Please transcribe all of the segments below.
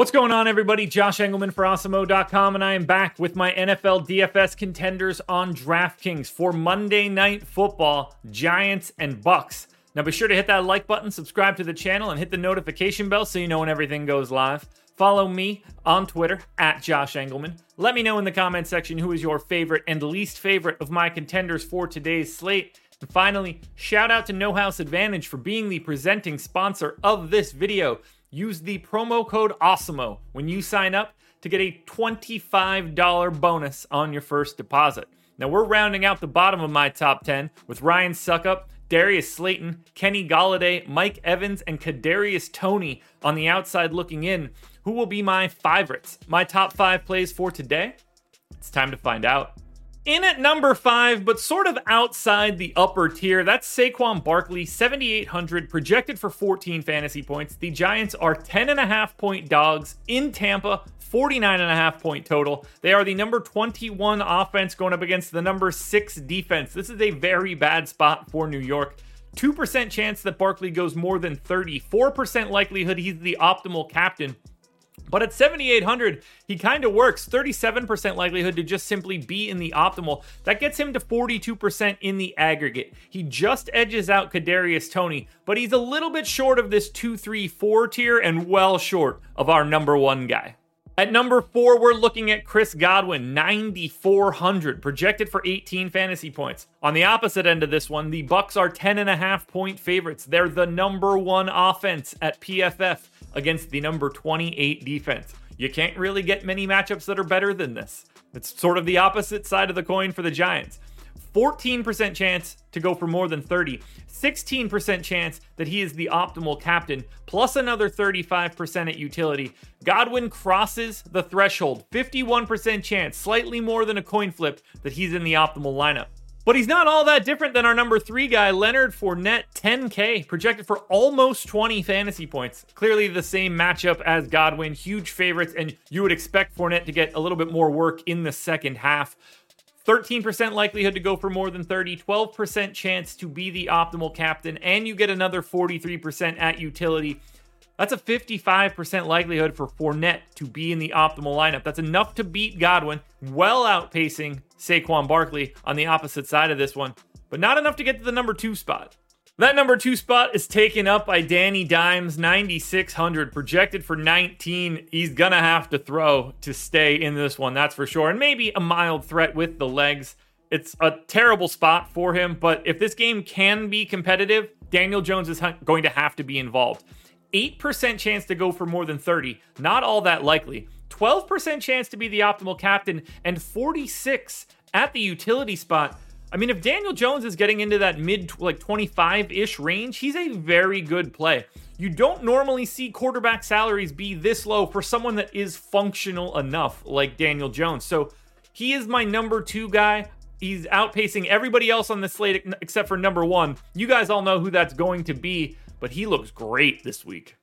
What's going on, everybody? Josh Engleman for Awesemo.com, and I am back with my NFL DFS contenders on DraftKings for Monday Night Football, Giants and Bucs. Now, be sure to hit that like button, subscribe to the channel, and hit the notification bell so you know when everything goes live. Follow me on Twitter at Josh Engleman. Let me know in the comment section who is your favorite and least favorite of my contenders for today's slate. And finally, shout out to No House Advantage for being the presenting sponsor of this video. Use the promo code AWESEMO when you sign up to get a $25 bonus on your first deposit. Now, we're rounding out the bottom of my top 10 with Ryan Succop, Darius Slayton, Kenny Golladay, Mike Evans, and Kadarius Toney on the outside looking in. Who will be my favorites? My top five plays for today? It's time to find out. In at number five, but sort of outside the upper tier, that's Saquon Barkley, 7,800, projected for 14 fantasy points. The Giants are 10.5 point dogs in Tampa, 49.5 point total. They are the number 21 offense going up against the number six defense. This is a very bad spot for New York. 2% chance that Barkley goes more than 30, 4% likelihood he's the optimal captain. But at 7,800, he kind of works. 37% likelihood to just simply be in the optimal. That gets him to 42% in the aggregate. He just edges out Kadarius Toney, but he's a little bit short of this 2 3 4 tier and well short of our number one guy. At number four, we're looking at Chris Godwin, 9,400, projected for 18 fantasy points. On the opposite end of this one, the Bucs are 10 and a half point favorites. They're the number one offense at PFF against the number 28 defense. You can't really get many matchups that are better than this. It's sort of the opposite side of the coin for the Giants. 14% chance to go for more than 30, 16% chance that he is the optimal captain, plus another 35% at utility. Godwin crosses the threshold, 51% chance, slightly more than a coin flip, that he's in the optimal lineup. But he's not all that different than our number three guy, Leonard Fournette, 10K, projected for almost 20 fantasy points. Clearly the same matchup as Godwin, huge favorites, and you would expect Fournette to get a little bit more work in the second half. 13% likelihood to go for more than 30, 12% chance to be the optimal captain, and you get another 43% at utility. That's a 55% likelihood for Fournette to be in the optimal lineup. That's enough to beat Godwin, well outpacing Saquon Barkley on the opposite side of this one, but not enough to get to the number two spot. That number two spot is taken up by Danny Dimes, 9,600, projected for 19. He's going to have to throw to stay in this one, that's for sure. And maybe a mild threat with the legs. It's a terrible spot for him, but if this game can be competitive, Daniel Jones is going to have to be involved. 8% chance to go for more than 30, not all that likely. 12% chance to be the optimal captain, and 46 at the utility spot. I mean, if Daniel Jones is getting into that mid like 25 ish range, he's a very good play. You don't normally see quarterback salaries be this low for someone that is functional enough like Daniel Jones. So he is my number two guy. He's outpacing everybody else on the slate except for number one. You guys all know who that's going to be, but he looks great this week.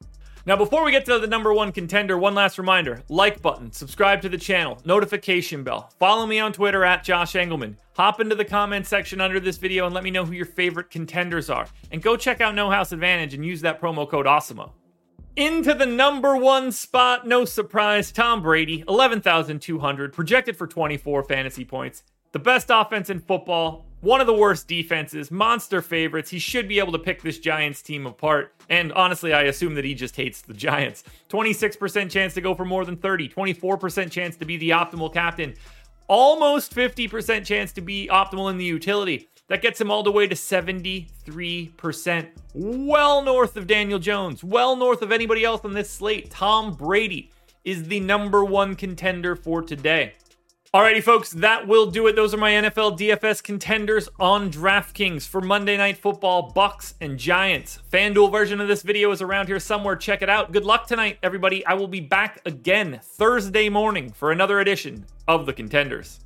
Now, before we get to the number one contender, one last reminder like button, subscribe to the channel, notification bell, follow me on Twitter at Josh Engleman. Hop into the comment section under this video and let me know who your favorite contenders are. And go check out No House Advantage and use that promo code AWESEMO. Into the number one spot, no surprise, Tom Brady, 11,200, projected for 24 fantasy points. The best offense in football, one of the worst defenses, monster favorites. He should be able to pick this Giants team apart. And honestly, I assume that he just hates the Giants. 26% chance to go for more than 30, 24% chance to be the optimal captain, almost 50% chance to be optimal in the utility. That gets him all the way to 73%. Well north of Daniel Jones, well north of anybody else on this slate. Tom Brady is the number one contender for today. Alrighty, folks, that will do it. Those are my NFL DFS contenders on DraftKings for Monday Night Football, Bucs and Giants. FanDuel version of this video is around here somewhere. Check it out. Good luck tonight, everybody. I will be back again Thursday morning for another edition of the Contenders.